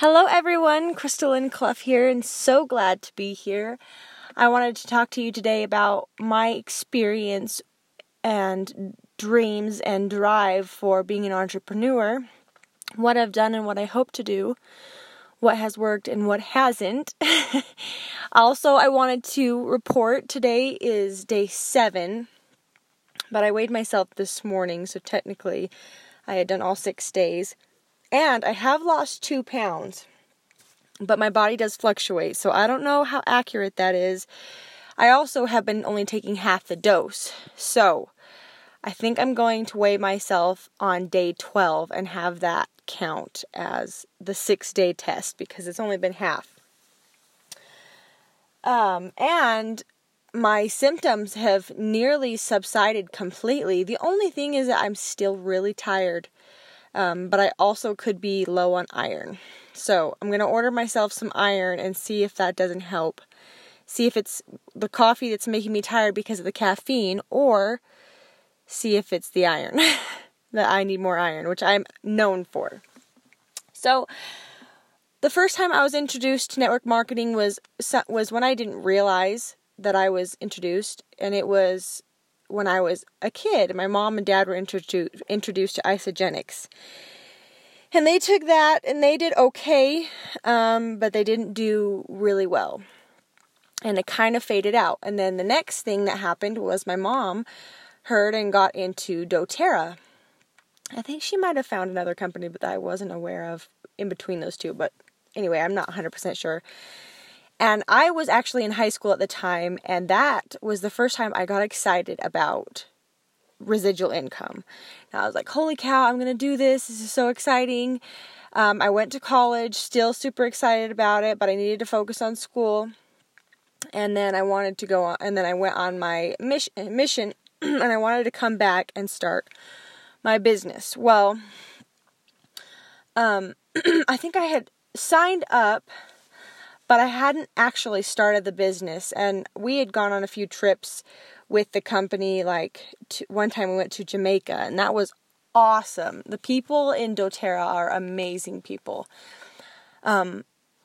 Hello, everyone. Crystalline Clough here, and so glad to be here. I wanted to talk to you today about my experience and dreams and drive for being an entrepreneur, what I've done and what I hope to do, what has worked and what hasn't. also, I wanted to report today is day seven, but I weighed myself this morning, so technically I had done all six days. And I have lost two pounds, but my body does fluctuate, so I don't know how accurate that is. I also have been only taking half the dose, so I think I'm going to weigh myself on day 12 and have that count as the six day test because it's only been half. Um, and my symptoms have nearly subsided completely. The only thing is that I'm still really tired um, but I also could be low on iron. So I'm going to order myself some iron and see if that doesn't help. See if it's the coffee that's making me tired because of the caffeine, or see if it's the iron that I need more iron, which I'm known for. So, the first time I was introduced to network marketing was was when I didn't realize that I was introduced, and it was when I was a kid. My mom and dad were introduced introduced to Isagenix. And they took that and they did okay, um, but they didn't do really well. And it kind of faded out. And then the next thing that happened was my mom heard and got into doTERRA. I think she might have found another company, but that I wasn't aware of in between those two. But anyway, I'm not 100% sure. And I was actually in high school at the time, and that was the first time I got excited about residual income. And I was like, holy cow, I'm going to do this. This is so exciting. Um, I went to college, still super excited about it, but I needed to focus on school. And then I wanted to go on, and then I went on my mission, mission and I wanted to come back and start my business. Well, um, I think I had signed up but I hadn't actually started the business. And we had gone on a few trips with the company. Like to, one time we went to Jamaica, and that was awesome. The people in doTERRA are amazing people. Um,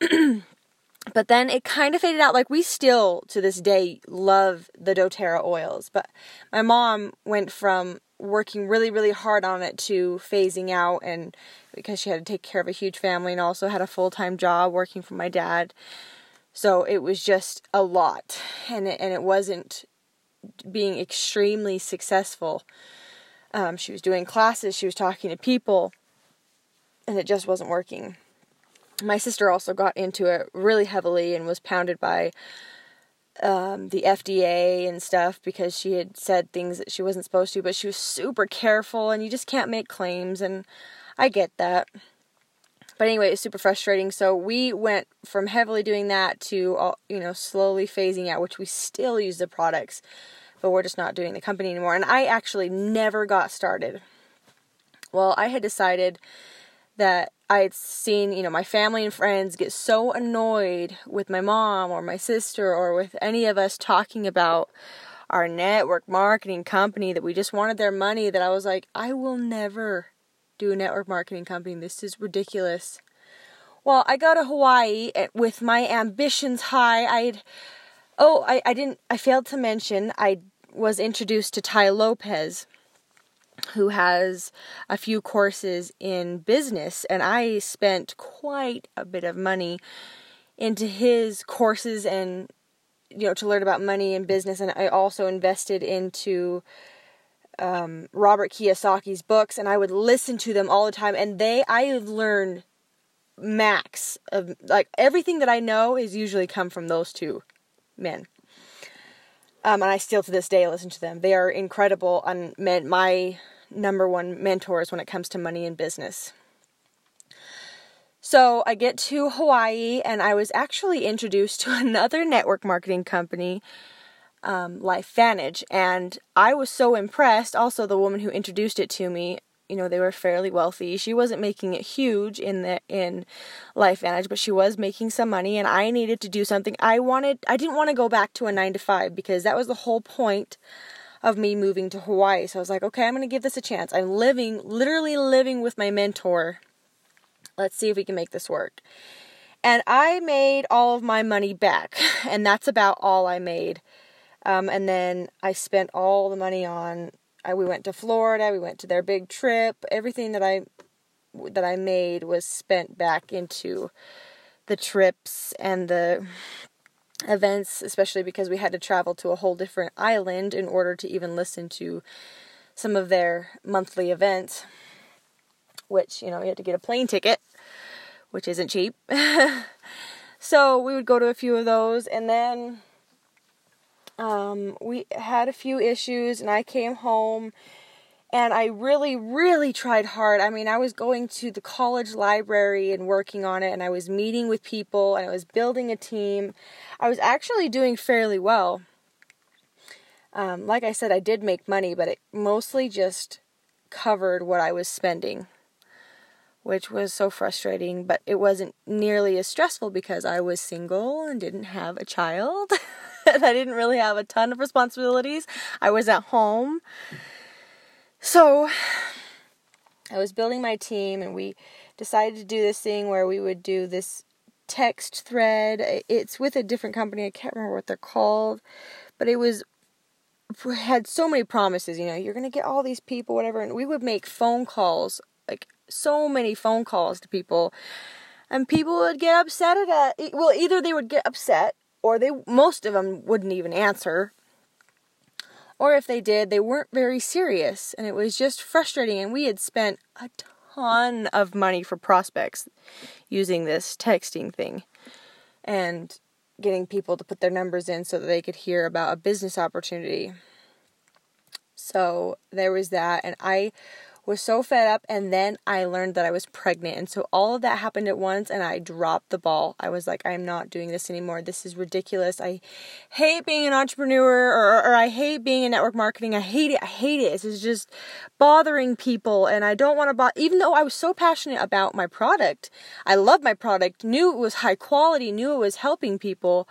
but then it kind of faded out. Like we still to this day love the doTERRA oils, but my mom went from working really really hard on it to phasing out and because she had to take care of a huge family and also had a full-time job working for my dad. So it was just a lot and it, and it wasn't being extremely successful. Um, she was doing classes she was talking to people and it just wasn't working. My sister also got into it really heavily and was pounded by um, the FDA and stuff because she had said things that she wasn't supposed to, but she was super careful and you just can't make claims and I get that. But anyway, it's super frustrating. So we went from heavily doing that to uh, you know slowly phasing out, which we still use the products, but we're just not doing the company anymore. And I actually never got started. Well, I had decided that I had seen, you know, my family and friends get so annoyed with my mom or my sister or with any of us talking about our network marketing company that we just wanted their money that I was like, I will never do a network marketing company. This is ridiculous. Well, I go to Hawaii eh, with my ambitions high. I'd Oh, I, I didn't I failed to mention I was introduced to Tai Lopez who has a few courses in business, and I spent quite a bit of money into his courses and you know to learn about money and business and I also invested into um, Robert Kiyosaki's books and I would listen to them all the time and they I learned max of like everything that I know is usually come from those two men um, and I still to this day listen to them. They are incredible and my number one mentors when it comes to money and business. So I get to Hawaii and I was actually introduced to another network marketing company, um, LifeVantage, and I was so impressed. Also, the woman who introduced it to me you know they were fairly wealthy. She wasn't making it huge in the in LifeVantage, but she was making some money and I needed to do something. I wanted I didn't want to go back to a 9 to 5 because that was the whole point of me moving to Hawaii. So I was like, okay, I'm going to give this a chance. I'm living literally living with my mentor Let's see if we can make this work. And I made all of my money back, and that's about all I made. Um, and then I spent all the money on. I, we went to Florida. We went to their big trip. Everything that I that I made was spent back into the trips and the events, especially because we had to travel to a whole different island in order to even listen to some of their monthly events, which, you know, you had to get a plane ticket, which isn't cheap. so we would go to a few of those, and then um, we had a few issues, and I came home and I really, really tried hard. I mean, I was going to the college library and working on it, and I was meeting with people, and I was building a team. I was actually doing fairly well. Um, like I said, I did make money, but it mostly just covered what I was spending, which was so frustrating. But it wasn't nearly as stressful because I was single and didn't have a child, and I didn't really have a ton of responsibilities. I was at home. So I was building my team and we decided to do this thing where we would do this text thread. It's with a different company. I can't remember what they're called, but it was had so many promises, you know, you're going to get all these people whatever and we would make phone calls, like so many phone calls to people. And people would get upset at that. Well, either they would get upset or they most of them wouldn't even answer or if they did, they weren't very serious and it was just frustrating. And we had spent a ton of money for prospects using this texting thing and getting people to put their numbers in so that they could hear about a business opportunity. So there was that, and I was so fed up and then I learned that I was pregnant and so all of that happened at once and I dropped the ball. I was like I'm not doing this anymore. This is ridiculous. I hate being an entrepreneur or, or I hate being in network marketing. I hate it. I hate it. This is just bothering people and I don't want to bother even though I was so passionate about my product. I love my product, knew it was high quality, knew it was helping people.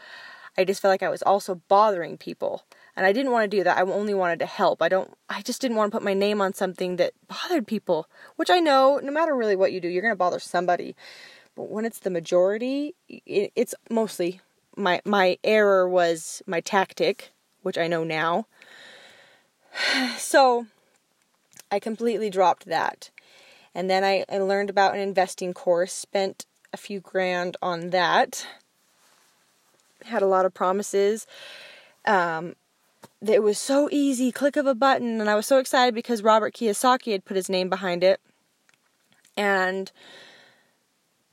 I just felt like I was also bothering people and I didn't want to do that. I only wanted to help. I don't I just didn't want to put my name on something that bothered people, which I know no matter really what you do, you're going to bother somebody. But when it's the majority, it's mostly my my error was my tactic, which I know now. So I completely dropped that. And then I, I learned about an investing course, spent a few grand on that. Had a lot of promises. Um, it was so easy, click of a button, and I was so excited because Robert Kiyosaki had put his name behind it. And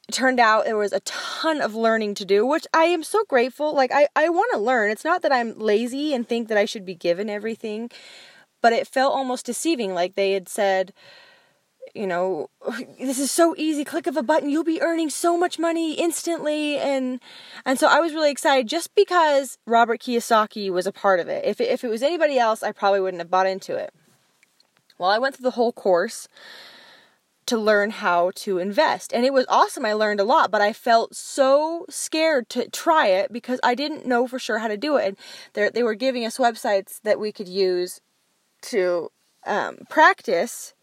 it turned out there was a ton of learning to do, which I am so grateful. Like I, I want to learn. It's not that I'm lazy and think that I should be given everything, but it felt almost deceiving. Like they had said, you know, this is so easy. Click of a button, you'll be earning so much money instantly, and and so I was really excited just because Robert Kiyosaki was a part of it. If if it was anybody else, I probably wouldn't have bought into it. Well, I went through the whole course to learn how to invest, and it was awesome. I learned a lot, but I felt so scared to try it because I didn't know for sure how to do it. And they were giving us websites that we could use to um, practice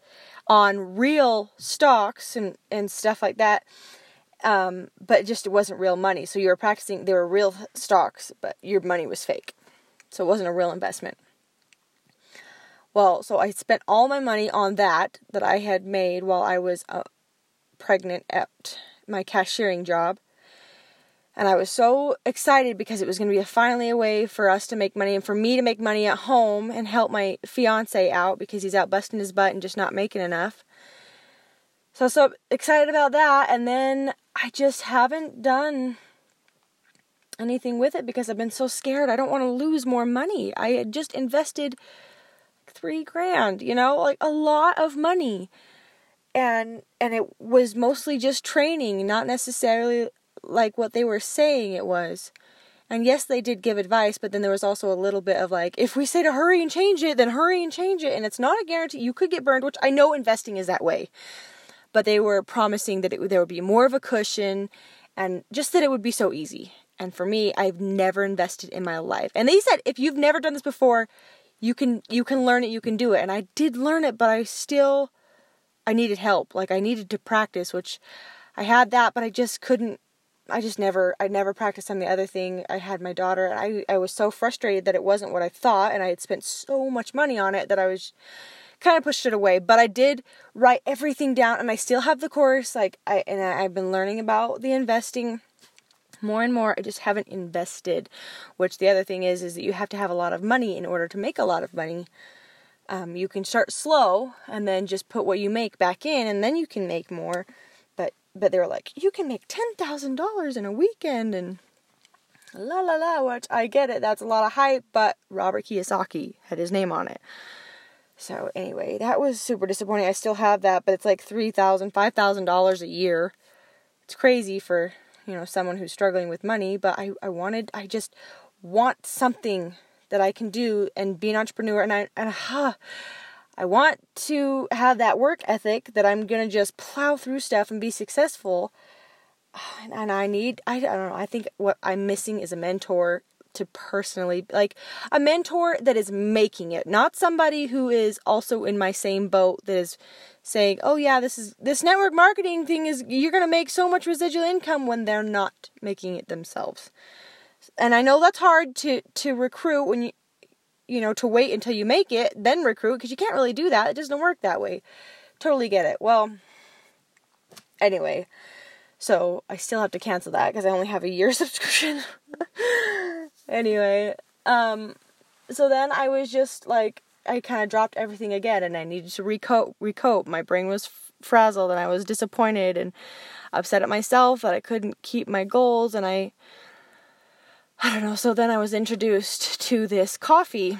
on real stocks and, and stuff like that. Um, but just it wasn't real money. So you were practicing, they were real stocks, but your money was fake. So it wasn't a real investment. Well, so I spent all my money on that that I had made while I was uh, pregnant at my cashiering job. And I was so excited because it was going to be a, finally a way for us to make money and for me to make money at home and help my fiance out because he's out busting his butt and just not making enough. So so excited about that. And then I just haven't done anything with it because I've been so scared. I don't want to lose more money. I had just invested three grand, you know, like a lot of money. And and it was mostly just training, not necessarily like what they were saying it was. And yes, they did give advice, but then there was also a little bit of like, if we say to hurry and change it, then hurry and change it. And it's not a guarantee. You could get burned, which I know investing is that way. But they were promising that it, there would be more of a cushion and just that it would be so easy. And for me, I've never invested in my life. And they said, if you've never done this before, you can you can learn it, you can do it. And I did learn it, but I still I needed help. Like I needed to practice, which I had that, but I just couldn't I just never I never practiced on the other thing. I had my daughter and I I was so frustrated that it wasn't what I thought and I had spent so much money on it that I was kind of pushed it away. But I did write everything down and I still have the course like I and I, I've been learning about the investing more and more. I just haven't invested, which the other thing is is that you have to have a lot of money in order to make a lot of money. Um, you can start slow and then just put what you make back in and then you can make more but they were like, you can make $10,000 in a weekend and la la la, which I get it. That's a lot of hype, but Robert Kiyosaki had his name on it. So anyway, that was super disappointing. I still have that, but it's like $3,000, $5,000 a year. It's crazy for, you know, someone who's struggling with money, but I, I wanted, I just want something that I can do and be an entrepreneur. And I, and huh, I want to have that work ethic that I'm going to just plow through stuff and be successful. And I need, I, don't know, I think what I'm missing is a mentor to personally, like a mentor that is making it, not somebody who is also in my same boat that is saying, oh yeah, this is, this network marketing thing is, you're going to make so much residual income when they're not making it themselves. And I know that's hard to, to recruit when you, you know, to wait until you make it, then recruit, because you can't really do that. It doesn't work that way. Totally get it. Well, anyway, so I still have to cancel that because I only have a year subscription. anyway, um, so then I was just like, I kind of dropped everything again and I needed to recope, recope. My brain was frazzled and I was disappointed and upset at myself that I couldn't keep my goals and I I don't know. So then I was introduced to this coffee.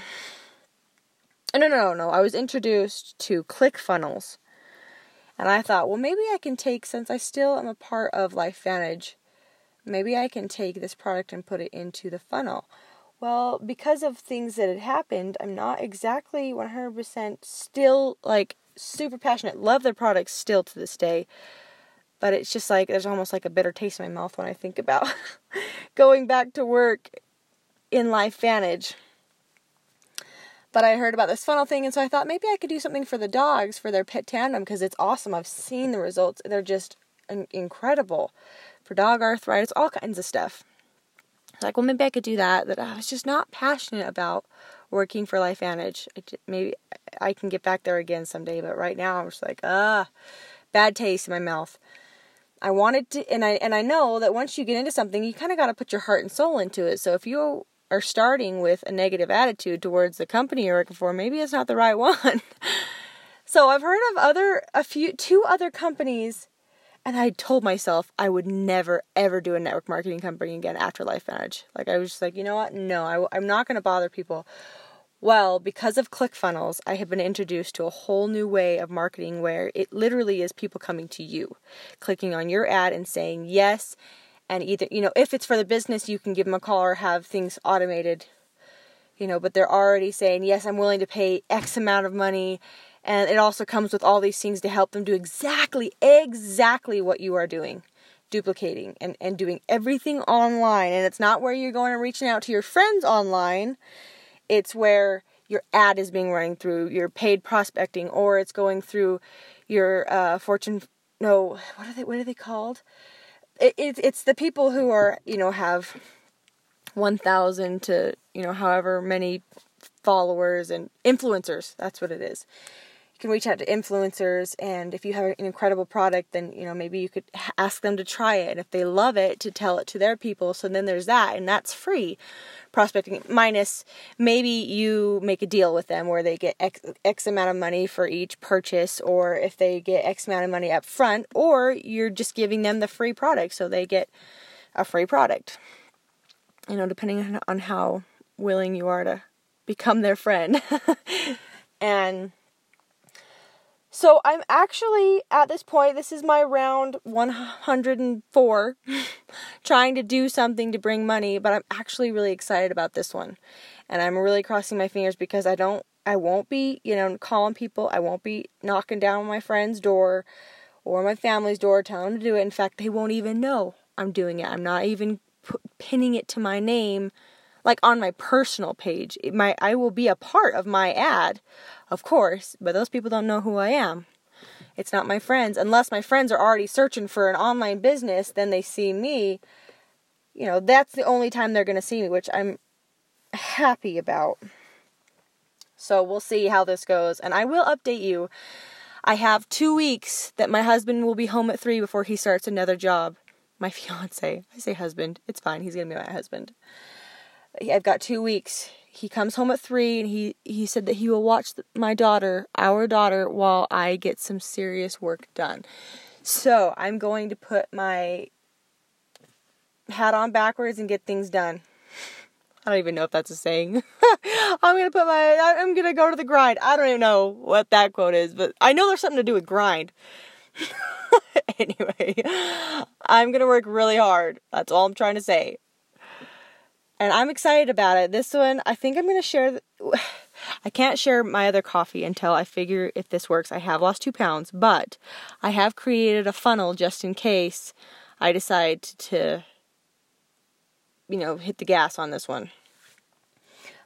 Uh, no, no, no, no. I was introduced to ClickFunnels. And I thought, well, maybe I can take, since I still am a part of LifeVantage, maybe I can take this product and put it into the funnel. Well, because of things that had happened, I'm not exactly 100% still like super passionate. Love their products still to this day but it's just like there's almost like a bitter taste in my mouth when I think about going back to work in LifeVantage. But I heard about this funnel thing, and so I thought maybe I could do something for the dogs for their Petandim because it's awesome. I've seen the results; they're just incredible for dog arthritis, all kinds of stuff. Like, well, maybe I could do that. That I was just not passionate about working for Life LifeVantage. maybe I can get back there again someday, but right now I'm just like, ah, bad taste in my mouth. I wanted to, and I and I know that once you get into something, you kind of got to put your heart and soul into it. So if you are starting with a negative attitude towards the company you're working for, maybe it's not the right one. so I've heard of other a few two other companies, and I told myself I would never ever do a network marketing company again after LifeVantage. Like I was just like, you know what? No, I, I'm not going to bother people. Well, because of ClickFunnels, I have been introduced to a whole new way of marketing where it literally is people coming to you, clicking on your ad and saying yes. And either, you know, if it's for the business, you can give them a call or have things automated, you know, but they're already saying, yes, I'm willing to pay X amount of money. And it also comes with all these things to help them do exactly, exactly what you are doing duplicating and, and doing everything online. And it's not where you're going and reaching out to your friends online it's where your ad is being running through your paid prospecting or it's going through your uh, fortune no what are they what are they called? It, it, it's the people who are you know have 1000 to you know however many followers and influencers that's what it is you can reach out to influencers and if you have an incredible product then you know maybe you could ask them to try it. And if they love it to tell it to their people. So then there's that and that's free. Prospecting minus maybe you make a deal with them where they get x, x amount of money for each purchase or if they get x amount of money up front or you're just giving them the free product so they get a free product. You know depending on how willing you are to become their friend. And so I'm actually at this point, this is my round 104, trying to do something to bring money, but I'm actually really excited about this one. And I'm really crossing my fingers because I don't, I won't be, you know, calling people, I won't be knocking down my friend's door or my family's door telling them to do it. In fact, they won't even know I'm doing it. I'm not even p- pinning it to my name like on my personal page. My I will be a part of my ad, of course, but those people don't know who I am. It's not my friends. Unless my friends are already searching for an online business, then they see me. You know, that's the only time they're going to see me, which I'm happy about. So we'll see how this goes. And I will update you. I have two weeks that my husband will be home at three before he starts another job. My fiance. I say husband. It's fine. He's to be my husband. I've got two weeks. He comes home at three and he he said that he will watch my daughter our daughter while i get some serious work done. So i'm going to put my hat on backwards and get things done. I don't even know if that's a saying. I'm gonna put my i'm gonna go to the grind. I don't even know what that quote is but i know there's something to do with grind. Anyway i'm gonna work really hard. That's all i'm trying to say and I'm excited about it. This one, I think I'm going to share. The, I can't share my other coffee until I figure if this works. I have lost two pounds, but I have created a funnel just in case I decide to, you know, hit the gas on this one.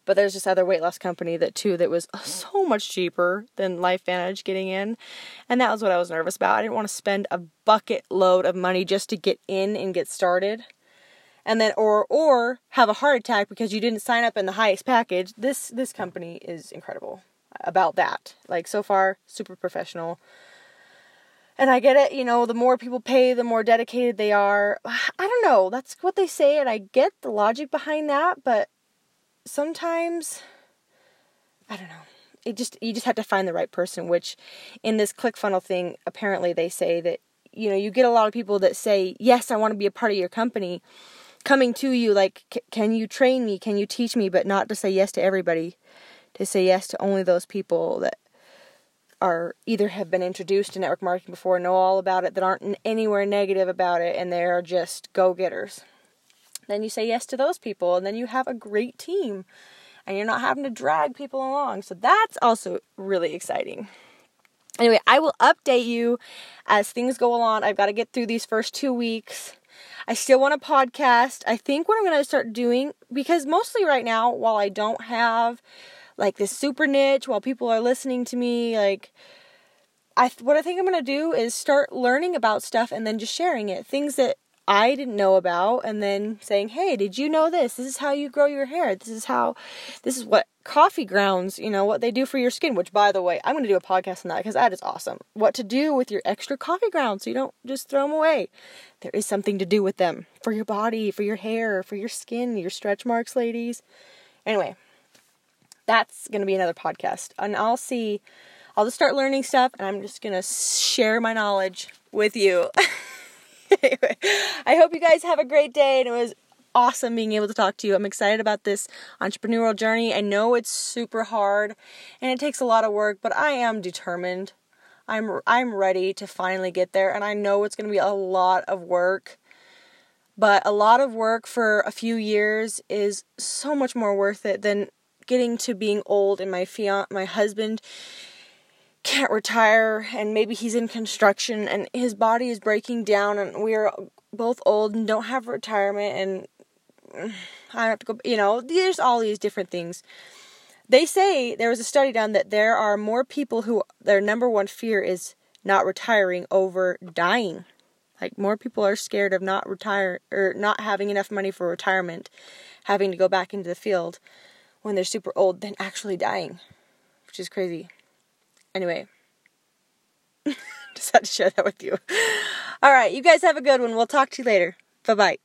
But there's this other weight loss company that too that was so much cheaper than LifeVantage getting in, and that was what I was nervous about. I didn't want to spend a bucket load of money just to get in and get started and then or or have a heart attack because you didn't sign up in the highest package. This this company is incredible about that. Like so far super professional. And i get it you know the more people pay the more dedicated they are. I don't know. That's what they say and i get the logic behind that but sometimes i don't know. It just you just have to find the right person which in this clickfunnels thing apparently they say that you know you get a lot of people that say yes i want to be a part of your company coming to you like can you train me? Can you teach me? But not to say yes to everybody to say yes to only those people that are either have been introduced to network marketing before know all about it that aren't anywhere negative about it and they are just go-getters. Then you say yes to those people and then you have a great team and you're not having to drag people along. So that's also really exciting. Anyway i will update you as things go along. I've got to get through these first two weeks I still want a podcast. I think what I'm going to start doing, because mostly right now, while I don't have like this super niche, while people are listening to me, like, I what I think I'm going to do is start learning about stuff and then just sharing it. Things that I didn't know about and then saying, "Hey, did you know this? This is how you grow your hair. This is how this is what coffee grounds, you know, what they do for your skin, which by the way, I'm going to do a podcast on that because that is awesome. What to do with your extra coffee grounds so you don't just throw them away. There is something to do with them for your body, for your hair, for your skin, your stretch marks, ladies. Anyway, that's going to be another podcast. And I'll see I'll just start learning stuff and I'm just going to share my knowledge with you. anyway, I hope you guys have a great day and it was awesome being able to talk to you. I'm excited about this entrepreneurial journey. I know it's super hard and it takes a lot of work, but I am determined. I'm I'm ready to finally get there and I know it's going to be a lot of work. But a lot of work for a few years is so much more worth it than getting to being old and my fian- my husband can't retire and maybe he's in construction and his body is breaking down and we're both old and don't have retirement and I have to go you know there's all these different things. They say there was a study done that there are more people who their number one fear is not retiring over dying. Like more people are scared of not retire or not having enough money for retirement having to go back into the field when they're super old than actually dying which is crazy Anyway, just had to share that with you. All right, you guys have a good one. We'll talk to you later. Bye bye.